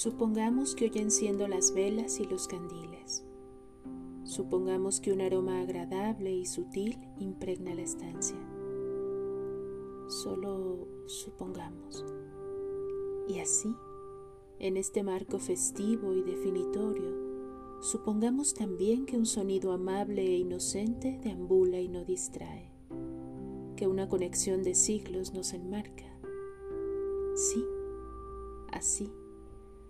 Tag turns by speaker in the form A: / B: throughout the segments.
A: Supongamos que hoy enciendo las velas y los candiles. Supongamos que un aroma agradable y sutil impregna la estancia. Solo supongamos. Y así, en este marco festivo y definitorio, supongamos también que un sonido amable e inocente deambula y no distrae, que una conexión de siglos nos enmarca. Sí, así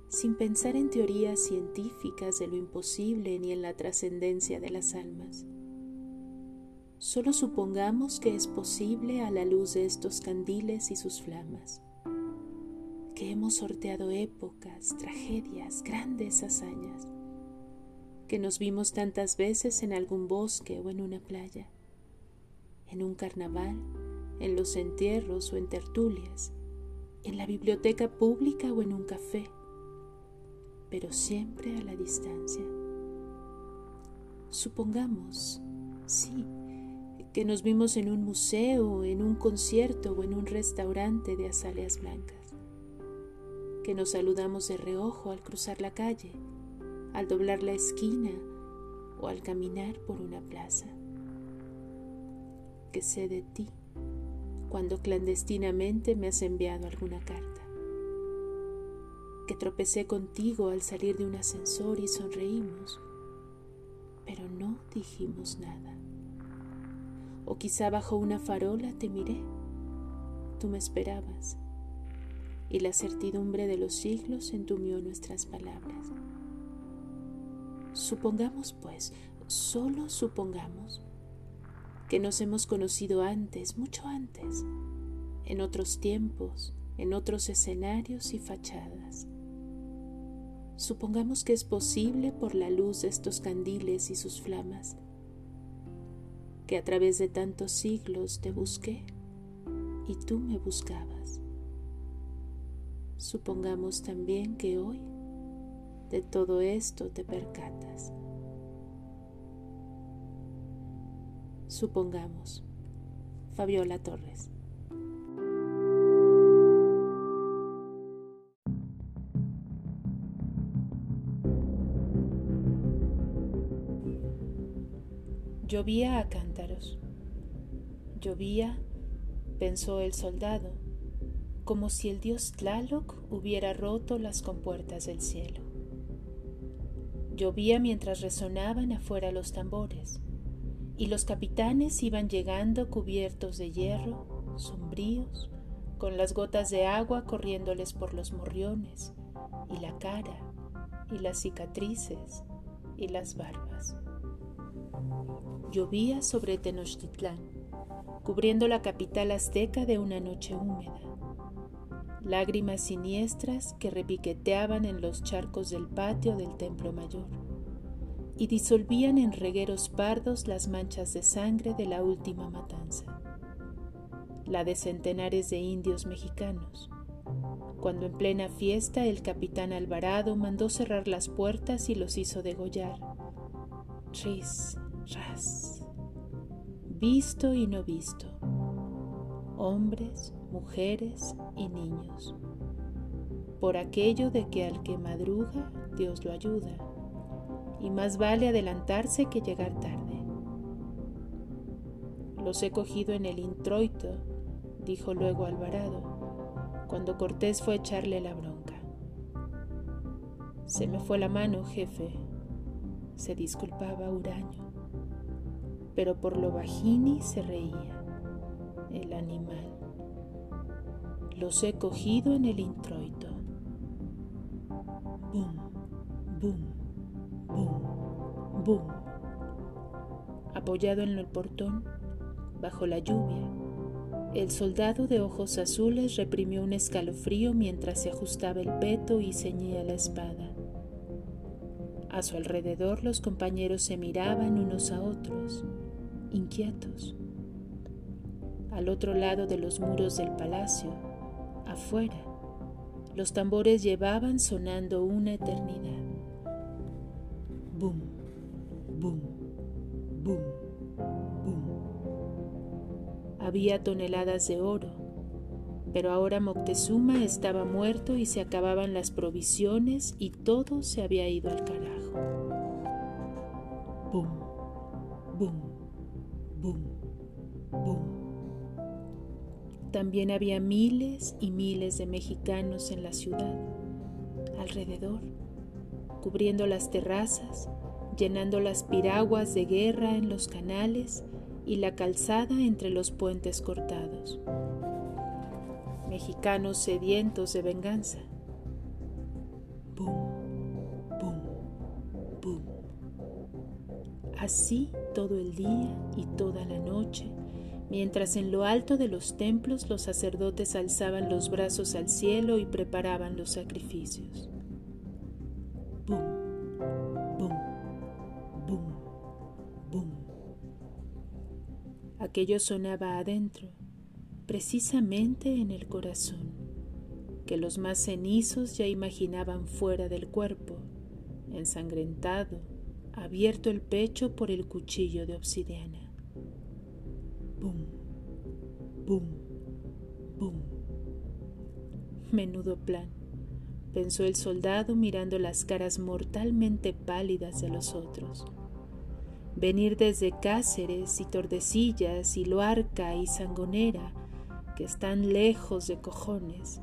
A: sin pensar en teorías científicas de lo imposible ni en la trascendencia de las almas. Solo supongamos que es posible a la luz de estos candiles y sus flamas, que hemos sorteado épocas, tragedias, grandes hazañas, que nos vimos tantas veces en algún bosque o en una playa, en un carnaval, en los entierros o en tertulias, en la biblioteca pública o en un café pero siempre a la distancia. Supongamos, sí, que nos vimos en un museo, en un concierto o en un restaurante de azaleas blancas, que nos saludamos de reojo al cruzar la calle, al doblar la esquina o al caminar por una plaza, que sé de ti cuando clandestinamente me has enviado alguna carta que tropecé contigo al salir de un ascensor y sonreímos, pero no dijimos nada. O quizá bajo una farola te miré, tú me esperabas, y la certidumbre de los siglos entumió nuestras palabras. Supongamos, pues, solo supongamos, que nos hemos conocido antes, mucho antes, en otros tiempos, en otros escenarios y fachadas. Supongamos que es posible por la luz de estos candiles y sus flamas, que a través de tantos siglos te busqué y tú me buscabas. Supongamos también que hoy de todo esto te percatas. Supongamos. Fabiola Torres. Llovía a cántaros. Llovía, pensó el soldado, como si el dios Tlaloc hubiera roto las compuertas del cielo. Llovía mientras resonaban afuera los tambores, y los capitanes iban llegando cubiertos de hierro, sombríos, con las gotas de agua corriéndoles por los morriones, y la cara, y las cicatrices, y las barbas. Llovía sobre Tenochtitlán, cubriendo la capital azteca de una noche húmeda. Lágrimas siniestras que repiqueteaban en los charcos del patio del templo mayor y disolvían en regueros pardos las manchas de sangre de la última matanza, la de centenares de indios mexicanos, cuando en plena fiesta el capitán Alvarado mandó cerrar las puertas y los hizo degollar. Tris, visto y no visto, hombres, mujeres y niños, por aquello de que al que madruga Dios lo ayuda, y más vale adelantarse que llegar tarde. Los he cogido en el introito, dijo luego Alvarado, cuando Cortés fue a echarle la bronca. Se me fue la mano, jefe, se disculpaba Uraño pero por lo bajini se reía el animal. Los he cogido en el introito. Bum, bum, bum, bum. Apoyado en el portón, bajo la lluvia, el soldado de ojos azules reprimió un escalofrío mientras se ajustaba el peto y ceñía la espada. A su alrededor los compañeros se miraban unos a otros inquietos. Al otro lado de los muros del palacio, afuera, los tambores llevaban sonando una eternidad. Boom, boom, boom, boom. Había toneladas de oro, Pero ahora Moctezuma estaba muerto y se acababan las provisiones y todo se había ido al carajo. Bum, bum, bum, bum. También había miles y miles de mexicanos en la ciudad, alrededor, cubriendo las terrazas, llenando las piraguas de guerra en los canales y la calzada entre los puentes cortados. Mexicanos sedientos de venganza. Así todo el día y toda la noche mientras en lo alto de los templos los sacerdotes alzaban los brazos al cielo y preparaban los sacrificios. Bum. Aquello sonaba adentro, precisamente en el corazón, que los más cenizos ya imaginaban fuera del cuerpo, ensangrentado, abierto el pecho por el cuchillo de obsidiana. Bum, bum, bum. Menudo plan, pensó el soldado mirando las caras mortalmente pálidas de los otros. Venir desde Cáceres y Tordesillas y Loarca y Sangonera, que están lejos de cojones,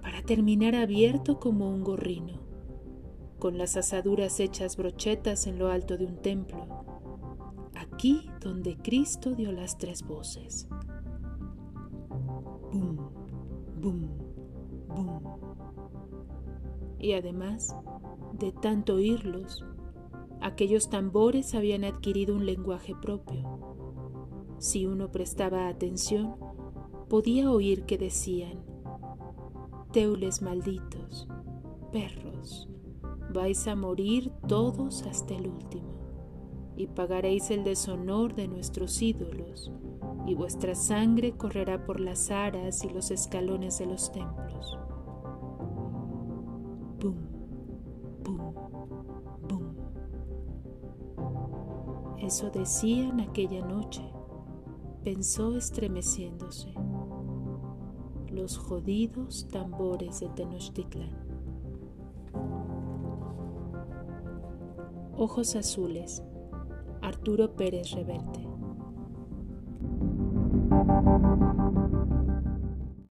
A: para terminar abierto como un gorrino, con las asaduras hechas brochetas en lo alto de un templo, aquí donde Cristo dio las tres voces. Bum, bum, bum. Y además, de tanto oírlos, aquellos tambores habían adquirido un lenguaje propio. Si uno prestaba atención, podía oír que decían, Teules malditos, perros, vais a morir todos hasta el último y pagaréis el deshonor de nuestros ídolos, y vuestra sangre correrá por las aras y los escalones de los templos. Bum, bum, bum. Eso decían aquella noche, pensó estremeciéndose. Los jodidos tambores de Tenochtitlán. Ojos azules Arturo Pérez Reverte.